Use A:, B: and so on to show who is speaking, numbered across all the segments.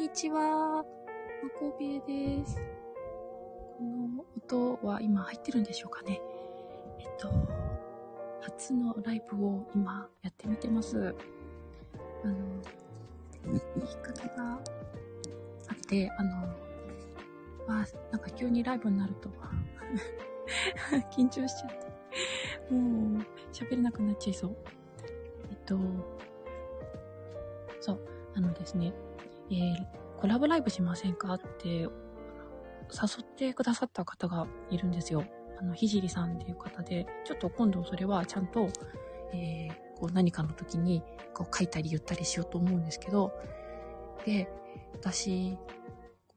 A: にちは。まこべです。この音は今入ってるんでしょうかね。えっと、初のライブを今やってみてます。あの、きっかけがあって、あの、わなんか急にライブになると 緊張しちゃって、もう喋れなくなっちゃいそう。えっと、そう、あのですね、えー、コラボライブしませんか？って誘ってくださった方がいるんですよ。あの、ひじりさんっていう方で、ちょっと今度それはちゃんと、えー、こう何かの時にこう書いたり言ったりしようと思うんですけど、で、私、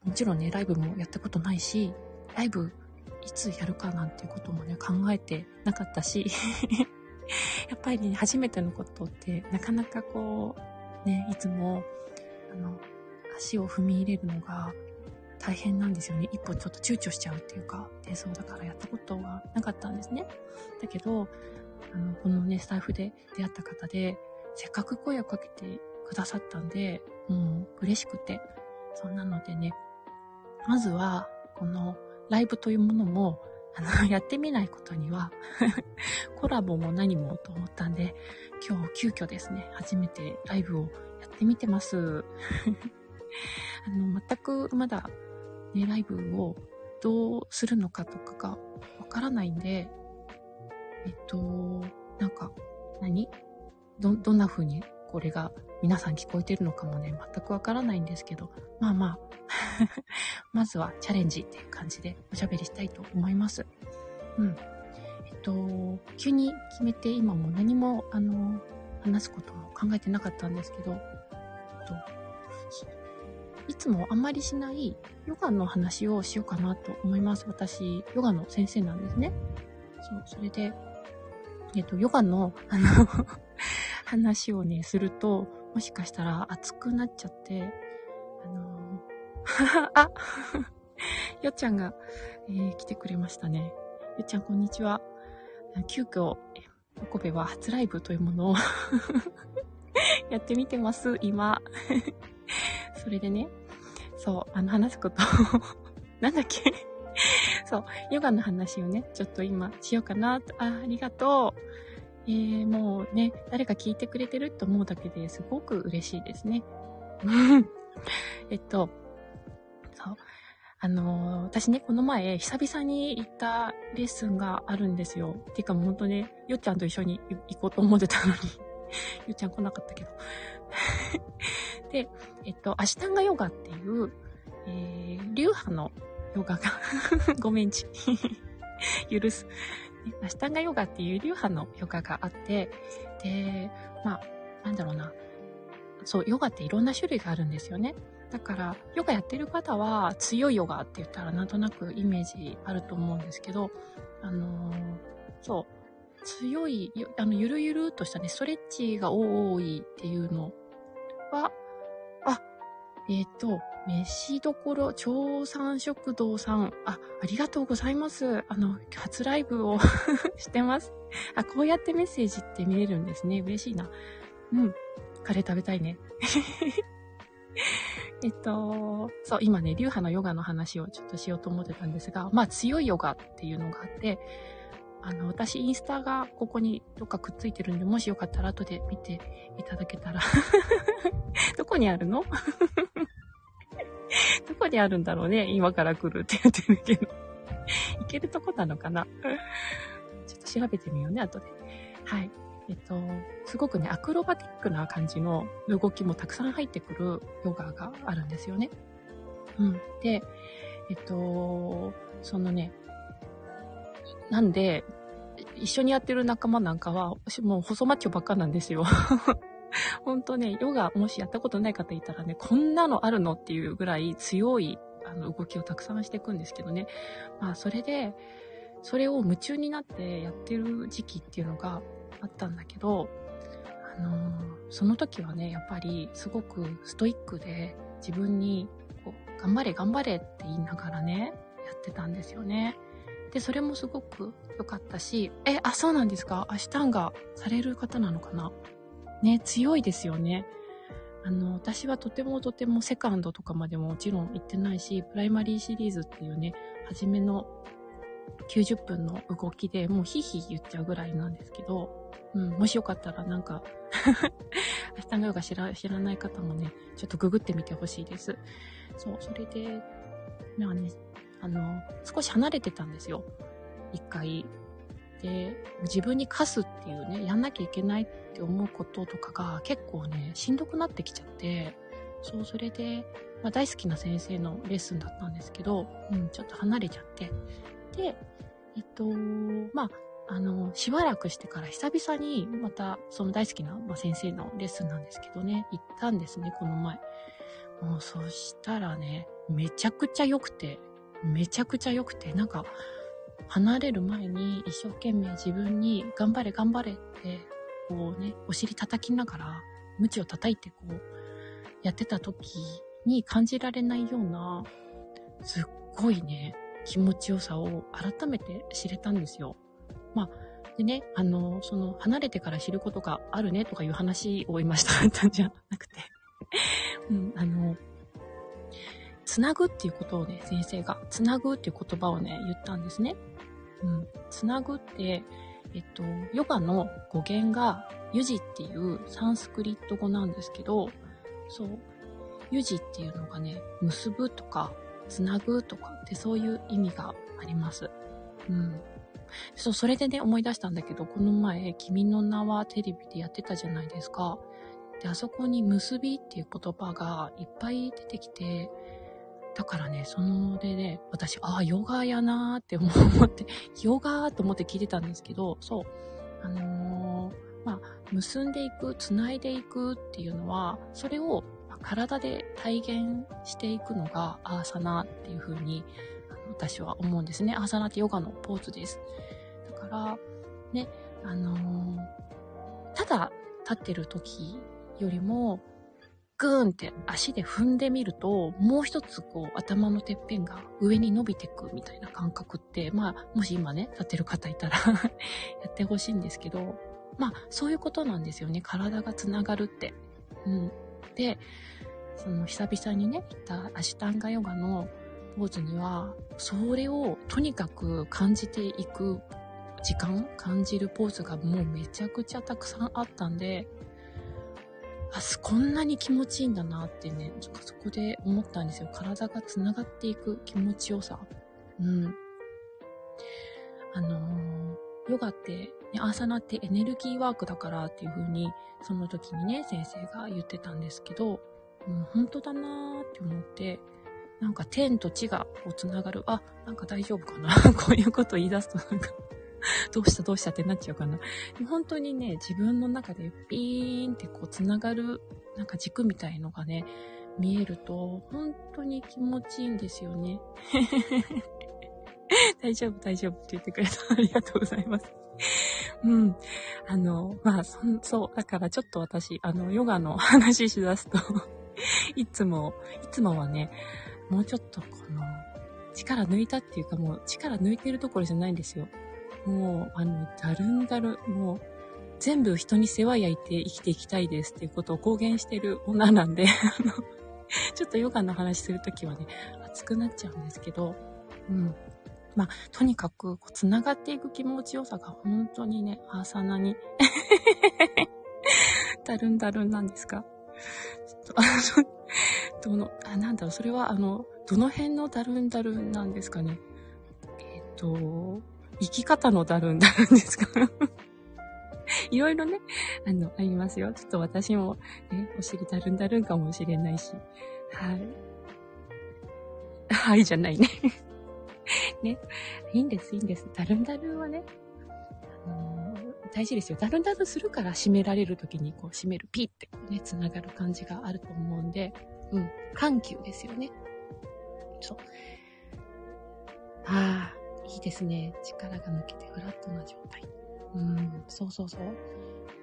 A: もちろんね、ライブもやったことないし、ライブいつやるかなんていうこともね、考えてなかったし、やっぱりね、初めてのことってなかなかこう、ね、いつも、足を踏み入れるのが大変なんですよね。一歩ちょっと躊躇しちゃうっていうか、で、そうだからやったことがなかったんですね。だけど、あの、このね、スタイフで出会った方で、せっかく声をかけてくださったんで、もう嬉しくて。そんなのでね、まずは、このライブというものも、あの、やってみないことには コラボも何もと思ったんで、今日急遽ですね、初めてライブをやってみてます。あの、全くまだ、ね、ライブをどうするのかとかがわからないんで、えっと、なんか、何？ど、どんな風にこれが皆さん聞こえてるのかもね、全くわからないんですけど、まあまあ まずはチャレンジっていう感じでおしゃべりしたいと思います。うん。えっと、急に決めて今も何も、あの、話すことも考えてなかったんですけど、えっと、いつもあんまりしないヨガの話をしようかなと思います。私、ヨガの先生なんですね。そう、それで、えっと、ヨガの、あの 話をね、すると、もしかしたら熱くなっちゃって、あのー、あ よっちゃんが、えー、来てくれましたね。よっちゃん、こんにちは。急遽、おこべは初ライブというものをやってみてます、今。それでね、そう、あの、話すこと なんだっけ？そう、ヨガの話をね、ちょっと今しようかなと。あ、ありがとう。えー、もうね、誰か聞いてくれてると思うだけですごく嬉しいですね。えっと、そう。あのー、私ね、この前、久々に行ったレッスンがあるんですよ。てか、もうほんとね、よっちゃんと一緒に行こうと思ってたのによっちゃん来なかったけどで、えっと、アシタンガヨガっていう、えー、流派のヨガが ごめんち 許す。アシタンガヨガっていう流派のヨガがあって、で、まあ、なんだろうな。そう、ヨガっていろんな種類があるんですよね。だから、ヨガやってる方は強いヨガって言ったらなんとなくイメージあると思うんですけど、あのー、そう、強い、あの、ゆるゆるっとしたね、ストレッチが多いっていうのは、えっ、ー、と、飯どころ、超産食堂さん。あ、ありがとうございます。あの、初ライブを してます。あ、こうやってメッセージって見れるんですね。嬉しいな。うん。カレー食べたいね。えっと、そう、今ね、流派のヨガの話をちょっとしようと思ってたんですが、まあ強いヨガっていうのがあって、あの、私インスタがここにどっかくっついてるんで、もしよかったら後で見ていただけたら どこにあるの？どこにあるんだろうね今から来るって言ってるけど 行けるとこなのかな？ちょっと調べてみようね、後で。はい。えっと、すごくね、アクロバティックな感じの動きもたくさん入ってくるヨガがあるんですよね。うん。で、えっと、そのね、なんで、一緒にやってる仲間なんかは、もう細マッチョばっかなんですよ。ほんとね、ヨガもしやったことない方いたらね、こんなのあるのっていうぐらい強いあの動きをたくさんしていくんですけどね。まあそれで、それを夢中になってやってる時期っていうのがあったんだけど、あのー、その時はね、やっぱりすごくストイックで自分にこう頑張れ頑張れって言いながらね、やってたんですよね。で、それもすごく良かったし、え、あ、そうなんですか？アシュタンガされる方なのかな？ね、強いですよね。あの、私はとてもとてもセカンドとかまでももちろん行ってないし、プライマリーシリーズっていうね、初めの90分の動きでもうヒーヒー言っちゃうぐらいなんですけど、うん、もしよかったらなんかアスタンガヨガ知ら知らない方もね、ちょっとググってみてほしいです。そう、それで、なんかね、あの、少し離れてたんですよ。一回。で、自分に課すっていうね、やんなきゃいけないって思うこととかが結構ね、しんどくなってきちゃって、そう、それで、まあ、大好きな先生のレッスンだったんですけど、うん、ちょっと離れちゃって。で、えっと、まあ、あの、しばらくしてから久々にまたその大好きな、まあ、先生のレッスンなんですけどね、行ったんですね、この前。もうそしたらね、めちゃくちゃ良くて、めちゃくちゃ良くて、なんか、離れる前に一生懸命自分に頑張れ頑張れって、こうね、お尻叩きながら、鞭を叩いてこう、やってた時に感じられないような、すっごいね、気持ちよさを改めて知れたんですよ。まあ、でね、あの、その、離れてから知ることがあるねとかいう話を今したかったんじゃなくて うん、あの、つなぐっていうことをね、先生が、つなぐっていう言葉をね、言ったんですね。うん。つなぐって、えっと、ヨガの語源が、ユジっていうサンスクリット語なんですけど、そう、ユジっていうのがね、結ぶとか、つなぐとかってそういう意味があります。うん。そう、それでね、思い出したんだけど、この前、君の名はテレビでやってたじゃないですか。で、あそこに結びっていう言葉がいっぱい出てきて、だからね、そのでね、私、ああ、ヨガやなーって思って、ヨガーと思って聞いてたんですけど、そう、あのー、まあ、結んでいく、繋いでいくっていうのは、それを体で体現していくのがアーサナっていう風に私は思うんですね。アーサナってヨガのポーズです。だから、ね、あのー、ただ立ってる時よりも、グーンって足で踏んでみると、もう一つこう頭のてっぺんが上に伸びてくみたいな感覚って、まあ、もし今ね、立てる方いたら やってほしいんですけど、まあ、そういうことなんですよね。体がつながるって。うん。で、その久々にね、行ったアシタンガヨガのポーズには、それをとにかく感じていく時間、感じるポーズがもうめちゃくちゃたくさんあったんで、あ、こんなに気持ちいいんだなってね、そこで思ったんですよ。体が繋がっていく気持ちよさ。うん。あのー、ヨガって、ね、アーサナってエネルギーワークだからっていう風に、その時にね、先生が言ってたんですけど、う、本当だなーって思って、なんか天と地がこう繋がる。あ、なんか大丈夫かな こういうこと言い出すとなんか どうしたどうしたってなっちゃうかな。本当にね、自分の中でピーンってこう繋がる、なんか軸みたいのがね、見えると、本当に気持ちいいんですよね。大丈夫、大丈夫って言ってくれた。ありがとうございます。うん。あの、まあ、そそう、だからちょっと私、あの、ヨガの話しだすといつも、いつもはね、もうちょっとこの、力抜いたっていうかもう力抜いてるところじゃないんですよ。もう、あの、だるんだる、もう、全部人に世話焼いて生きていきたいですっていうことを公言してる女なんで、あの、ちょっとヨガの話するときはね、熱くなっちゃうんですけど、うん。まあ、とにかく、こう、繋がっていく気持ちよさが本当にね、アーサナに だるんだるんなんですかちょっと、あの、どの、あ、なんだろう、それは、あの、どの辺のだるんだるんなんですかね。えっ、ー、と、生き方のだるんだるんですか？いろいろね、あの、ありますよ。ちょっと私も、ね、お尻だるんだるんかもしれないし。はい。はいじゃないね ね。いいんです、いいんです。だるんだるんはね、あのー、大事ですよ。だるんだるんするから締められる時にこう締めるピッてこうね、繋がる感じがあると思うんで、うん、緩急ですよね。そう。ああ、いいですね。力が抜けてフラットな状態。うん、そうそうそう。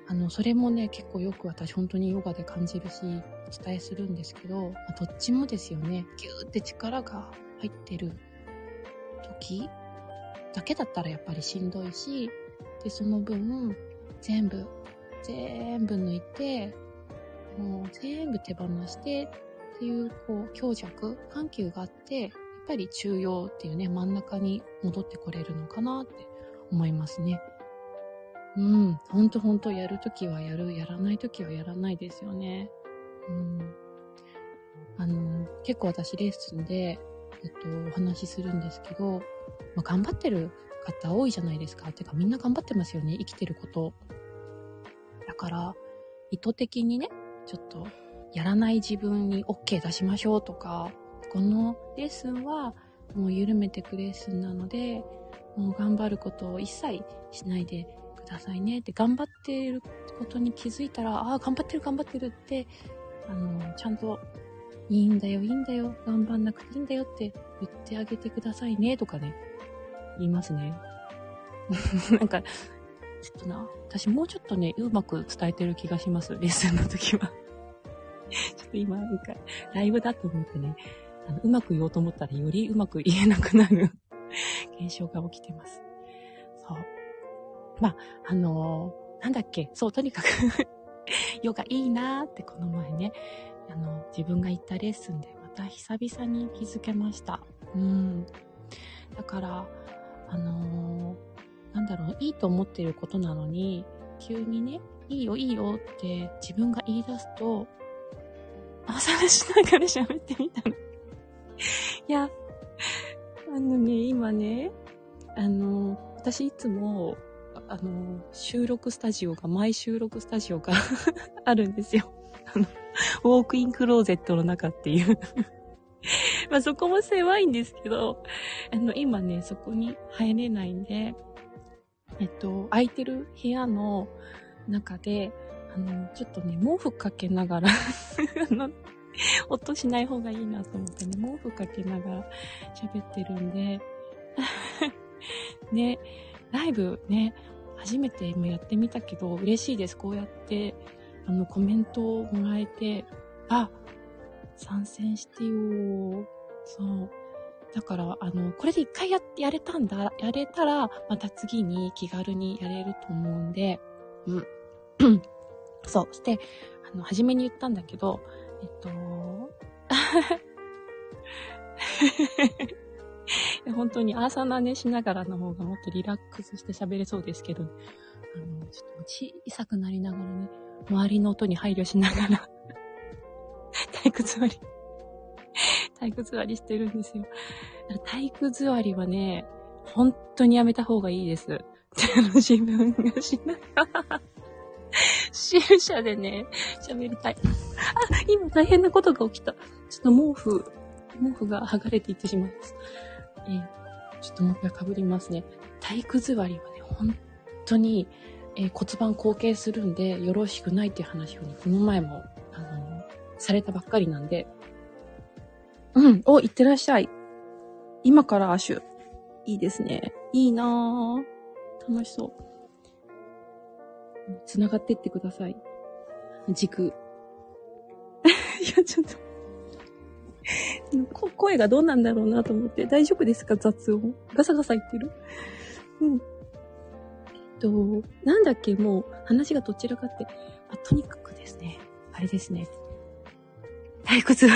A: あの、それもね、結構よく私本当にヨガで感じるし、お伝えするんですけど、まあ、どっちもですよね。ギューって力が入ってる時だけだったらやっぱりしんどいし、で、その分、全部、全部抜いて、もう全部手放してっていう、こう、強弱、緩急があって、ぱり中庸っていうね、真ん中に戻ってこれるのかなって思いますね。うん、ほんとほんとやるときはやる、やらないときはやらないですよね。うん。あの、結構私レッスンで、えっと、お話しするんですけど、まあ、頑張ってる方多いじゃないですか。てかみんな頑張ってますよね、生きてること。だから、意図的にね、ちょっと、やらない自分に OK 出しましょうとか、このレッスンはもう緩めてくレッスンなので、もう頑張ることを一切しないでくださいねって、頑張っていることに気づいたら、ああ、頑張ってる頑張ってるって、あの、ちゃんといいんだよ、いいんだよ、頑張んなくていいんだよって言ってあげてくださいね、とかね、言いますね。なんか、ちょっとな、私もうちょっとね、うまく伝えてる気がします、レッスンの時は。ちょっと今、なんか、ライブだと思ってね、あのうまく言おうと思ったらよりうまく言えなくなる 現象が起きてます。そう。まあ、あのー、なんだっけ、そう、とにかく ヨガいいなーってこの前ね、あの、自分が行ったレッスンでまた久々に気づけました。うん。だから、あのー、なんだろう、いいと思ってることなのに、急にね、いいよいいよって自分が言い出すと、朝しながら喋ってみたの。いや、あのね、今ね、あの、私いつも、あの、収録スタジオが、マイ収録スタジオが あるんですよ。あの、ウォークインクローゼットの中っていうまあそこも狭いんですけど、あの、今ね、そこに入れないんで、えっと、空いてる部屋の中で、あの、ちょっとね、毛布かけながら あの、音しない方がいいなと思ってね、毛布かけながら喋ってるんで ね、ライブね、初めて今やってみたけど、嬉しいです。こうやって、あの、コメントをもらえて、あ、参戦してよそう。だから、あの、これで一回や、やれたんだ、やれたら、また次に気軽にやれると思うんで、うん。そう。して、あの、初めに言ったんだけど、えっと、本当にアーサナねしながらの方がもっとリラックスして喋れそうですけど、あの、ちょっと小さくなりながらね、周りの音に配慮しながら 体育座り体育座りしてるんですよ。体育座りはね、本当にやめた方がいいです。自分がしながらシルシャでね、喋りたい。あ、今大変なことが起きた。ちょっと毛布、毛布が剥がれていってしまいます。えー、ちょっともう一回被りますね。体育座りはね、本当に、えー、骨盤後傾するんで、よろしくないっていう話をね、この前も、あの、されたばっかりなんで、うん、お、いってらっしゃい。今からアシュ。いいですね。いいなぁ。楽しそう。繋がってってください。軸。いや、ちょっと声がどうなんだろうなと思って。大丈夫ですか？雑音。ガサガサ言ってる？うん。えっと、なんだっけ？もう話がどちらかって。あ、とにかくですね。あれですね。体育座り。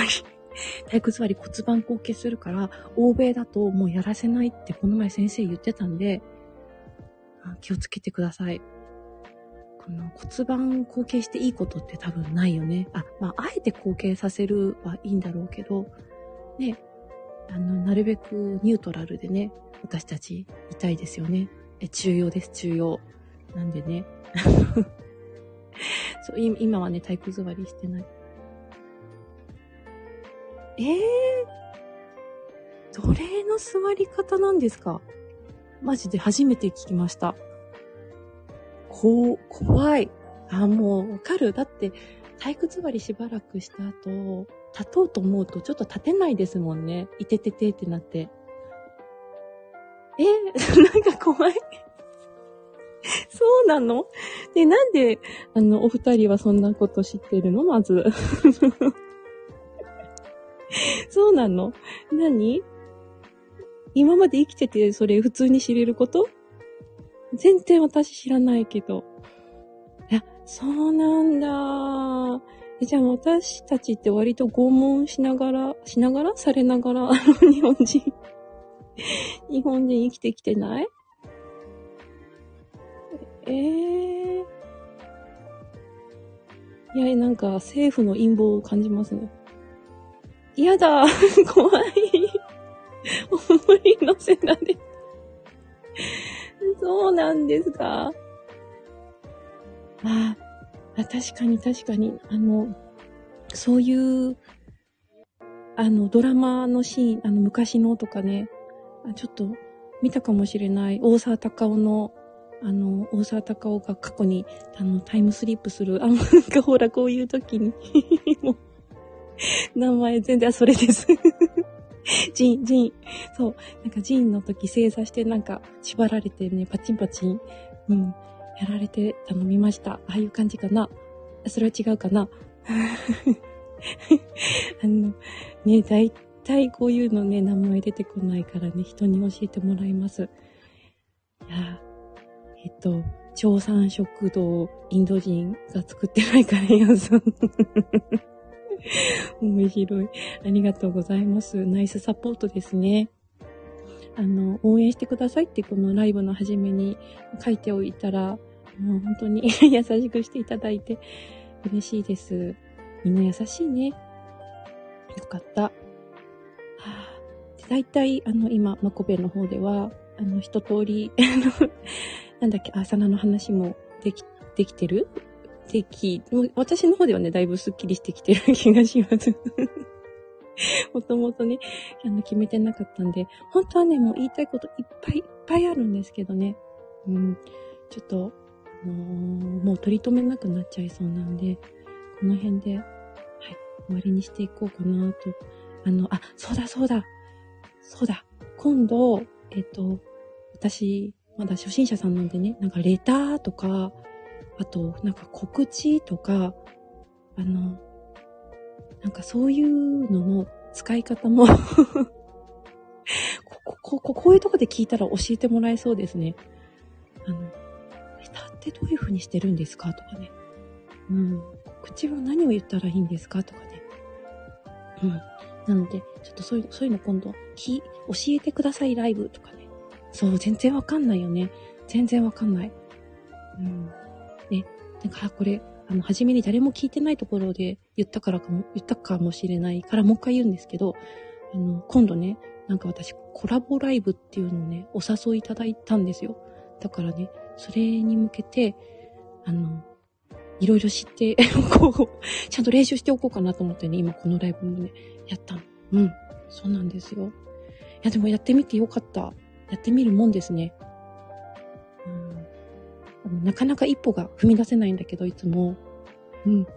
A: 体育座り骨盤後傾するから、欧米だともうやらせないってこの前先生言ってたんで、気をつけてください。この骨盤を後傾していいことって多分ないよね。あ、まあ、あえて後傾させるはいいんだろうけど、ね、あの、なるべくニュートラルでね、私たちいたいですよね。え、重要です、重要。なんでね。そう、今はね、体育座りしてない。えー、奴隷の座り方なんですか？マジで初めて聞きました。こう、怖い。あ、もう、わかる。だって、体育座りしばらくした後、立とうと思うとちょっと立てないですもんね。いてててってなって。え？なんか怖い そうなの？で、なんで、あの、お二人はそんなこと知ってるの？まず。そうなの？何？今まで生きててそれ普通に知れること？全然私知らないけど。いや、そうなんだ。えじゃあ私たちって割と拷問しながら、しながら？されながら、あの日本人、日本人生きてきてない？ええー。いや、なんか政府の陰謀を感じますね。嫌だ 怖い 思い乗せられそうなんですか？ああ、確かに確かに、あの、そういう、あの、ドラマのシーン、あの、昔のとかね、ちょっと見たかもしれない、大沢たかおの、あの、大沢たかおが過去に、あの、タイムスリップする、あ、なんかほら、こういう時に。もう、名前全然、あそれです。ジン、ジン。そう。なんかジンの時正座してなんか縛られてね、パチンパチン。うん。やられて頼みました。ああいう感じかな。それは違うかな。あの、ね、だいたいこういうのね、名前出てこないからね、人に教えてもらいます。いや、えっと、朝鮮食堂、インド人が作ってないカレー屋さん。面白い。ありがとうございます。ナイスサポートですね。あの、応援してくださいってこのライブの初めに書いておいたら、もう本当に 優しくしていただいて嬉しいです。みんな優しいね。よかった。はぁ、だいたい、あの、今、マコベの方では、あの、一通り、あの、なんだっけ、アーサナの話もでき、できてるでき、私の方ではね、だいぶスッキリしてきてる気がします もともとね、あの、決めてなかったんで、本当はね、もう言いたいこといっぱいいっぱいあるんですけどね。うん、ちょっと、あのー、もう取り留めなくなっちゃいそうなんで、この辺で、はい、終わりにしていこうかなと。あの、あ、そうだそうだ。そうだ。今度、えっ、と、私、まだ初心者さんなんでね、なんかレターとか、あと、なんか告知とか、あの、なんかそういうのの使い方も こ、こ、こ、こういうとこで聞いたら教えてもらえそうですね。あの、レタってどういう風にしてるんですかとかね。うん。告知は何を言ったらいいんですかとかね。うん。なので、ちょっとそういう、そういうの今度、き、教えてくださいライブとかね。そう、全然わかんないよね。全然わかんない。うん。ね、なんか、これ、あの、初めに誰も聞いてないところで言ったからかも、言ったかもしれないからもう一回言うんですけど、あの、今度ね、なんか私コラボライブっていうのをね、お誘いいただいたんですよ。だからね、それに向けて、あの、いろいろ知って、こう、ちゃんと練習しておこうかなと思ってね、今このライブもね、やったの。うん。そうなんですよ。いや、でもやってみてよかった。やってみるもんですね。なかなか一歩が踏み出せないんだけど、いつも。うん。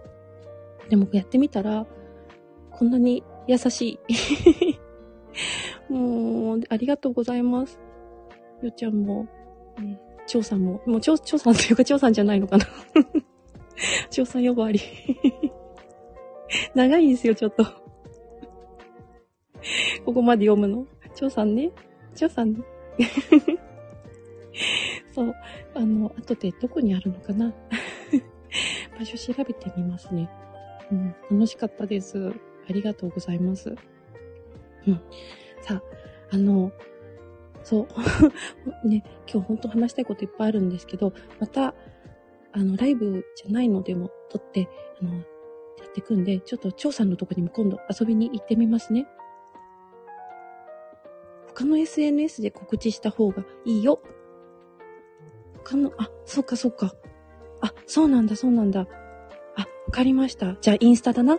A: でもやってみたら、こんなに優しい。もう、ありがとうございます。よちゃんも、ね、ちょさんも、もうちょう、ちょうさんというかちょさんじゃないのかな。ちょうさん呼ばわり。長いんですよ、ちょっと。ここまで読むの。ちょうさんね。ちょうさんね。そう。あの、後でどこにあるのかな？場所調べてみますね。うん、楽しかったです。ありがとうございます。うん。さあ、あの、そう。ね、今日本当話したいこといっぱいあるんですけど、また、あの、ライブじゃないのでも撮って、あの、やっていくんで、ちょっと張さんのとこにも今度遊びに行ってみますね。他の SNS で告知した方がいいよかの、あ、そっかそっか。あ、そうなんだ、そうなんだ。あ、わかりました。じゃあ、インスタだな。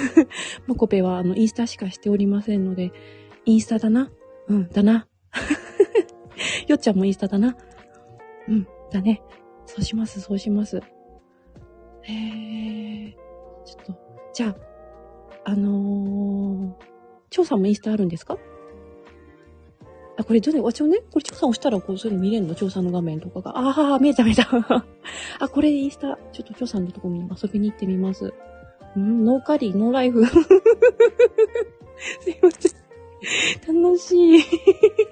A: モコペは、あの、インスタしかしておりませんので、インスタだな。うん、だな。よっちゃんもインスタだな。うん、だね。そうします、そうします。へえ、ちょっと、じゃあ、あのー、蝶さんもインスタあるんですか？あ、これ、どれ、わちをね、これ、調査押したら、こう、そういうの見れるの調査の画面とかが。ああ、見えた見えた。あ、これ、インスタ、ちょっと調査のとこに遊びに行ってみます。ん No curry、no life。すいません。楽しい。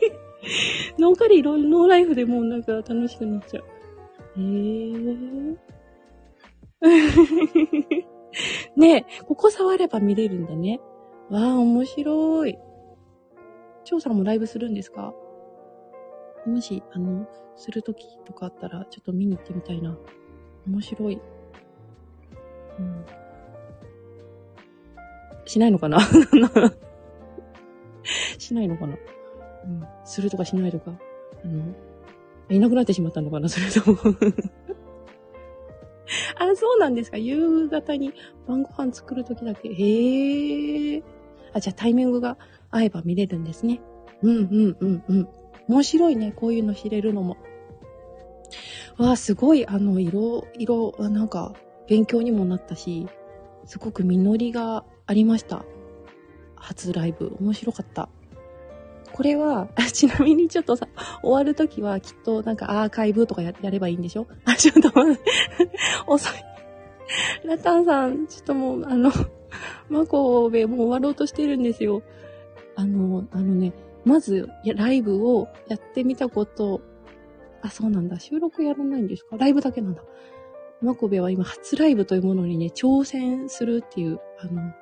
A: No curry、no life でもうなんか楽しくなっちゃう。へえー。ねえここ触れば見れるんだね。わあ、面白い。張さんもライブするんですか？もし、あの、するときとかあったら、ちょっと見に行ってみたいな。面白い。うん。しないのかな？しないのかな？うん。するとかしないとか。あの、いなくなってしまったのかな？それとも あ、そうなんですか。夕方に晩ご飯作るときだけ。へえ。あ、じゃあタイミングが合えば見れるんですね。うんうんうんうん。面白いね。こういうの知れるのも。わあ、すごい、あの、色、色、なんか、勉強にもなったし、すごく実りがありました。初ライブ。面白かった。これは、ちなみにちょっとさ、終わるときはきっとなんかアーカイブとかやればいいんでしょ？あ、ちょっと。遅い。ラタンさん、ちょっともう、あの、マコベもう終わろうとしてるんですよ。あの、あのね、まず、ライブをやってみたこと、あ、そうなんだ。収録やらないんですか？ライブだけなんだ。マコベは今初ライブというものにね、挑戦するっていう、あの、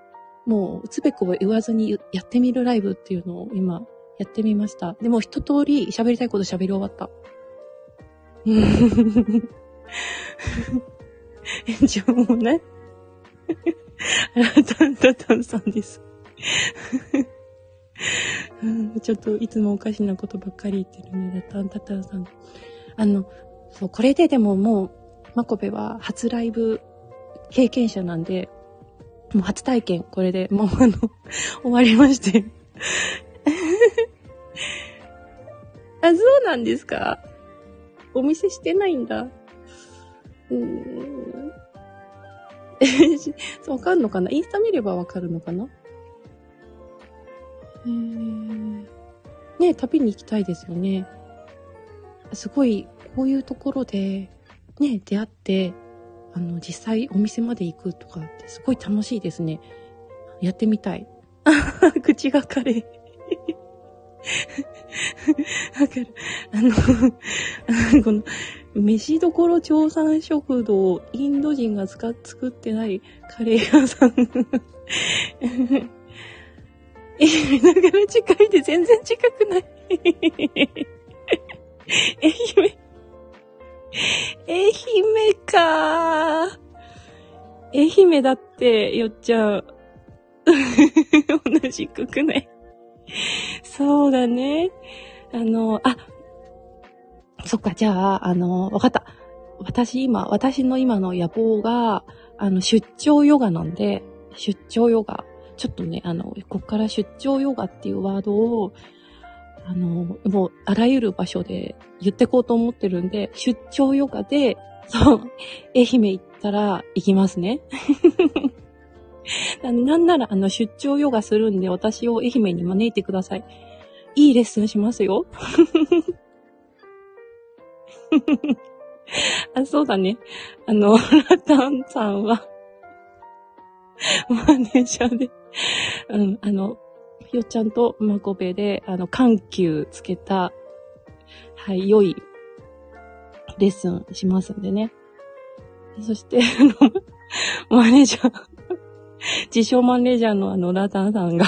A: もう、つべこべ言わずにやってみるライブっていうのを今、やってみました。でも一通り喋りたいこと喋り終わった。じゃあもうね。ラタンタタンさんですうん。ちょっといつもおかしなことばっかり言ってるね、ラタンタタンさん。あの、そう、これででももう、マコベは初ライブ経験者なんで、もう初体験、これでもうあの、終わりまして。あ、そうなんですかお見せしてないんだ。うん。わかんのかな？インスタ見ればわかるのかな？えー、ね旅に行きたいですよね。すごい、こういうところで、ね、出会って、あの、実際お店まで行くとかってすごい楽しいですね。やってみたい。口がカレー。わかる。あの、この、飯どころ長産食堂、インド人が使っ作ってないカレー屋さん。え、だから近いで全然近くない。愛媛。愛媛か愛媛だって、よっちゃん。同じくくない。そうだね。あの、あ、そっか、じゃあ、あの、わかった。私今、私の今の野望が、あの、出張ヨガなんで、出張ヨガ。ちょっとね、あの、こっから出張ヨガっていうワードを、あの、もう、あらゆる場所で言ってこうと思ってるんで、出張ヨガで、そう、愛媛行ったら行きますね。なんなら、あの、出張ヨガするんで、私を愛媛に招いてください。いいレッスンしますよ。あ、そうだね。あの、ラタンさんは、マネージャーで、うん、あの、ひよちゃんとマコベで、あの、緩急つけた、はい、良いレッスンしますんでね。そして、あの、マネージャー自称マネージャーのあの、ラタンさんが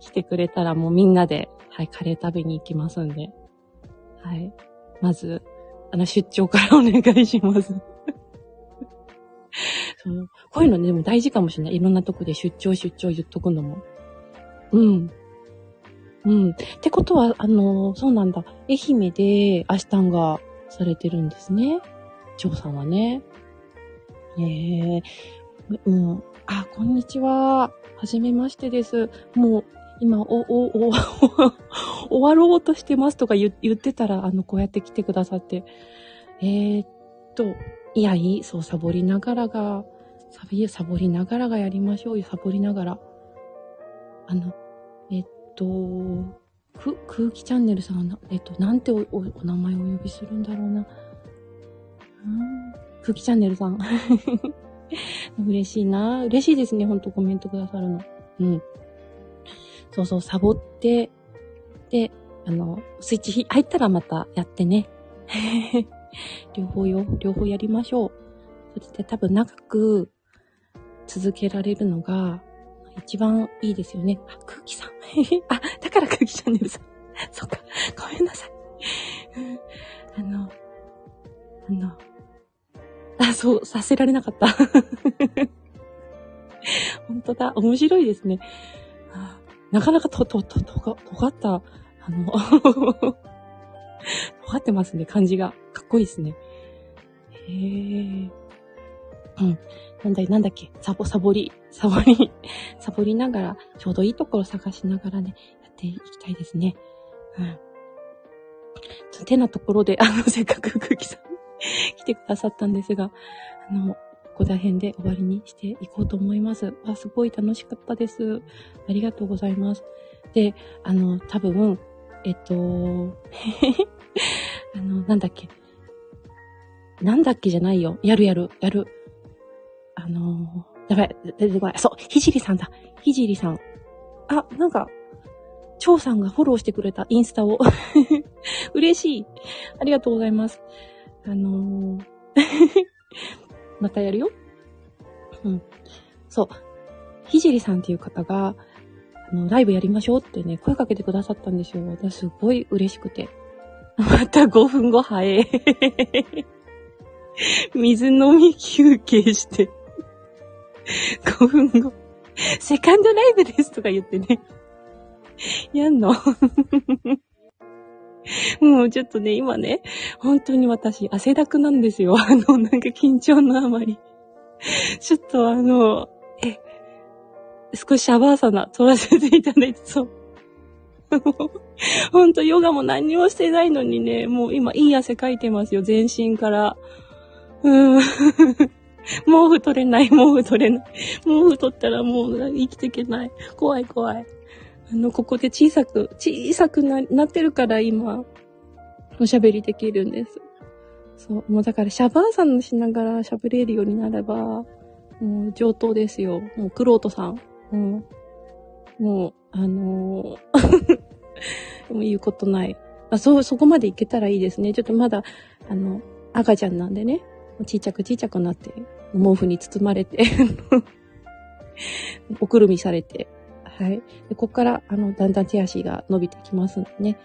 A: 来てくれたらもうみんなで、はい、カレー食べに行きますんで。はい。まず、あの、出張からお願いします そう。こういうのね、でも大事かもしれない。いろんなとこで出張出張言っとくのも。うん。うん。ってことは、あの、そうなんだ。愛媛でアシタンがされてるんですね。張さんはね。ええー、うん。あ、こんにちは。はじめましてです。もう、今、お、お、お、終わろうとしてますとか言ってたら、あの、こうやって来てくださって。えー、っと、いや、いい。そう、サボりながらが、サビ、サボりながらがやりましょうよ。サボりながら。あの、えっと、く、空気チャンネルさんえっと、なんてお、お、お名前をお呼びするんだろうな。うん、空気チャンネルさん。嬉しいな。嬉しいですね。ほんとコメントくださるの。うん。そうそう、サボって、で、あの、スイッチ入ったらまたやってね。両方よ、両方やりましょう。そして多分長く続けられるのが一番いいですよね。あ、空気さん。あ、だから空気チャンネルさん。そっか。ごめんなさい。あの、あの、あ、そう、させられなかった。本当だ。面白いですね。なかなかと、と、と、とが、尖った、あの、尖ってますね、感じが。かっこいいですね。へえ。うん。なんだい、なんだっけ、サボ、サボり、サボり、サボりながら、ちょうどいいところ探しながらね、やっていきたいですね。うん。ちょ手なところで、あの、せっかく空気さん 来てくださったんですが、あの、ここら辺で終わりにしていこうと思います。あ、すごい楽しかったです。ありがとうございます。で、あの、多分、えっと、あの、なんだっけ。なんだっけじゃないよ。やるやる、やる。あのやばい、出てこない。そう、ひじりさんだ。ひじりさん。あ、なんか、蝶さんがフォローしてくれたインスタを。嬉しい。ありがとうございます。あのーまたやるよ。うん。そう。ひじりさんっていう方が、あの、ライブやりましょうってね、声かけてくださったんですよ。私すごい嬉しくて。また5分後早え。水飲み休憩して5分後。セカンドライブですとか言ってね。やんの？もうちょっとね、今ね、本当に私、汗だくなんですよ。あの、なんか緊張のあまり。ちょっとあの、え、少しシャバーサナ撮らせていただいて、そう。ほんと、ヨガも何もしてないのにね、もう今いい汗かいてますよ、全身から。うん。毛布取れない、毛布取れない。毛布取ったらもう生きていけない。怖い怖い。あの、ここで小さく、小さくななってるから今、おしゃべりできるんです。そう。もうだからシャバーさんしながら喋れるようになれば、もう上等ですよ。もうクロートさん。うん。もう、あのー もう言うことない。あ、そう、そこまでいけたらいいですね。ちょっとまだ、あの、赤ちゃんなんでね。ちっちゃくちっちゃくなって、毛布に包まれて おくるみされて、はい。で、ここから、あの、だんだん手足が伸びてきますんでね。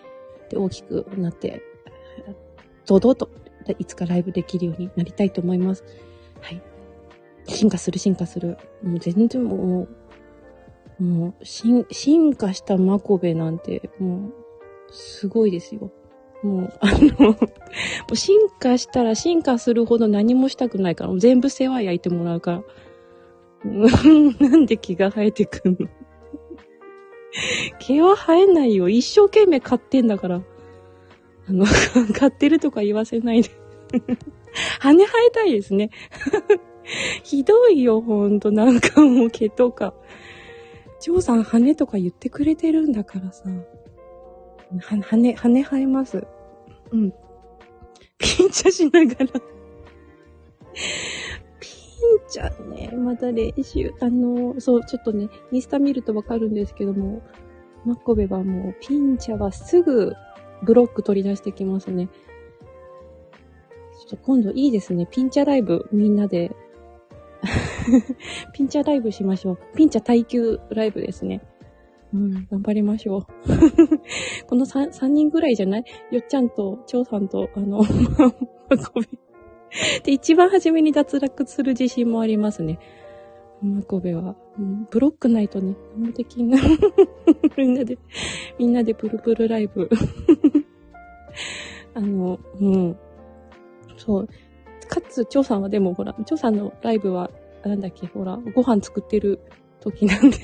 A: で、大きくなって、堂々と、いつかライブできるようになりたいと思います。はい。進化する、進化する。もう全然もう、もう、進、進化したマコベなんて、もう、すごいですよ。もう、あの、もう進化したら進化するほど何もしたくないから、全部世話焼いてもらうから。なんで気が生えてくんの？毛は生えないよ。一生懸命買ってんだから。あの、買ってるとか言わせないで 羽生えたいですね。ひどいよ、ほんと。なんかもう毛とか。ジョーさん羽とか言ってくれてるんだからさ。は、羽、羽生えます。うん。ピンチャしながらちゃんね、また練習、あの、そう、ちょっとね、インスタ見るとわかるんですけども、マコベはもう、ピンチャはすぐブロック取り出してきますね。ちょっと今度いいですね。ピンチャライブ、みんなで。ピンチャライブしましょう。ピンチャ耐久ライブですね。うん、頑張りましょう。この 3, 3人ぐらいじゃない？よっちゃんと、ちょうさんと、あの、マコベ。で、一番初めに脱落する自信もありますね。マコベは。ブロックないとね、何もできんな。みんなで、みんなでプルプルライブ。あの、うん。そう。かつ、蝶さんはでもほら、蝶さんのライブは、なんだっけ、ほら、ご飯作ってる時なんで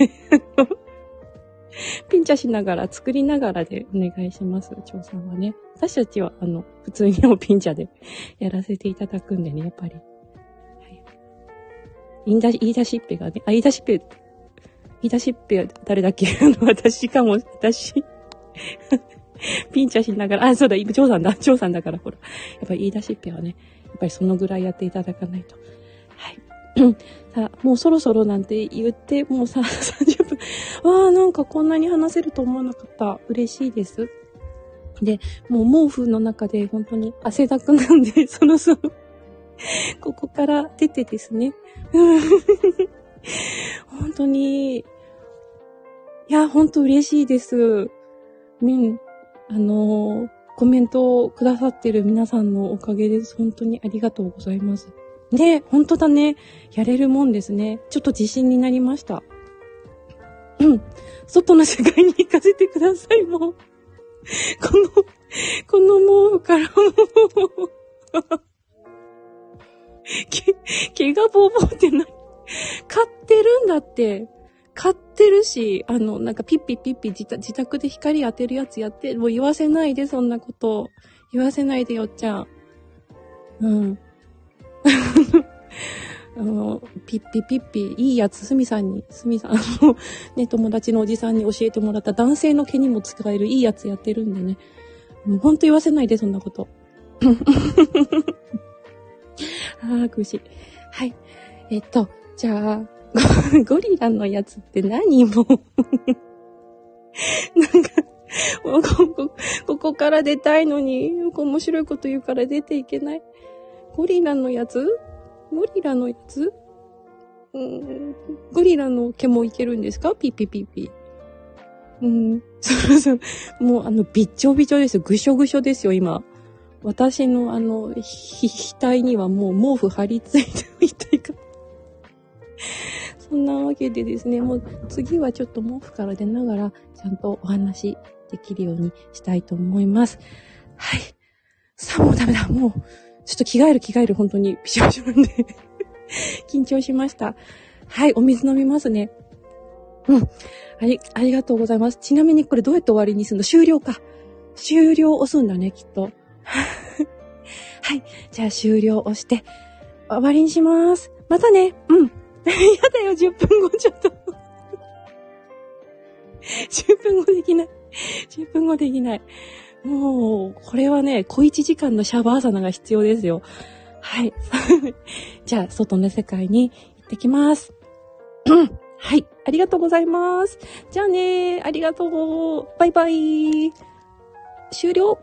A: ピンチャしながら、作りながらでお願いします、蝶さんはね。私たちは、あの、普通にもピンチャでやらせていただくんでね、やっぱり。はい。言い出し、言い出しっぺがね、あ、言い出しっぺ、言い出しっぺは誰だっけ？あの、私かも、私。ピンチャしながら、あ、そうだ、蝶さんだ、蝶さんだから、ほら。やっぱり言い出しっぺはね、やっぱりそのぐらいやっていただかないと。はい。さあ、もうそろそろなんて言って、もうさ、30。わあ、なんかこんなに話せると思わなかった。嬉しいです。で、もう毛布の中で本当に汗だくなんで、そろそろここから出てですね。本当に、いや、本当嬉しいです。みん、あの、コメントをくださってる皆さんのおかげです。本当にありがとうございます。ね、本当だね。やれるもんですね。ちょっと自信になりました。うん。外の世界に行かせてください、もう。この、この毛布からもう毛、毛がぼうぼうってな、買ってるんだって。買ってるし、あの、なんかピッピッピッピ自自宅で光当てるやつやって、もう言わせないで、そんなこと。言わせないでよっちゃん。うん。あの、ピッピピッピ、いいやつ、すみさんに、すみさん、あの、ね、友達のおじさんに教えてもらった男性の毛にも使えるいいやつやってるんでね。もうほんと言わせないで、そんなこと。ああ、苦しい。はい。えっと、じゃあ、ゴリラのやつって何も？なんか、ここ、ここから出たいのに、面白いこと言うから出ていけない？ゴリラのやつ？ゴリラのやつ？うん、ゴリラの毛もいけるんですか？ピッピピッピ。うん、そうそう。もうあの、びっちょびちょですよ。ぐしょぐしょですよ、今。私のあの、ひ、額にはもう毛布張り付いてみたいか。そんなわけでですね、もう次はちょっと毛布から出ながら、ちゃんとお話できるようにしたいと思います。はい。さあ、もうダメだ。もう、ちょっと着替える着替える、本当に、ピシャピシャなんで 緊張しました。はい、お水飲みますね。うん。あり、ありがとうございます。ちなみにこれどうやって終わりにするの？終了か。終了押すんだね、きっと。はい。じゃあ終了押して、終わりにします。またね。うん。やだよ、10分後ちょっと10分後できない。10分後できない。もう、これはね、小一時間のシャバーサナが必要ですよ。はい。じゃあ、外の世界に行ってきます。はい。ありがとうございます。じゃあねありがとう。バイバイ。終了。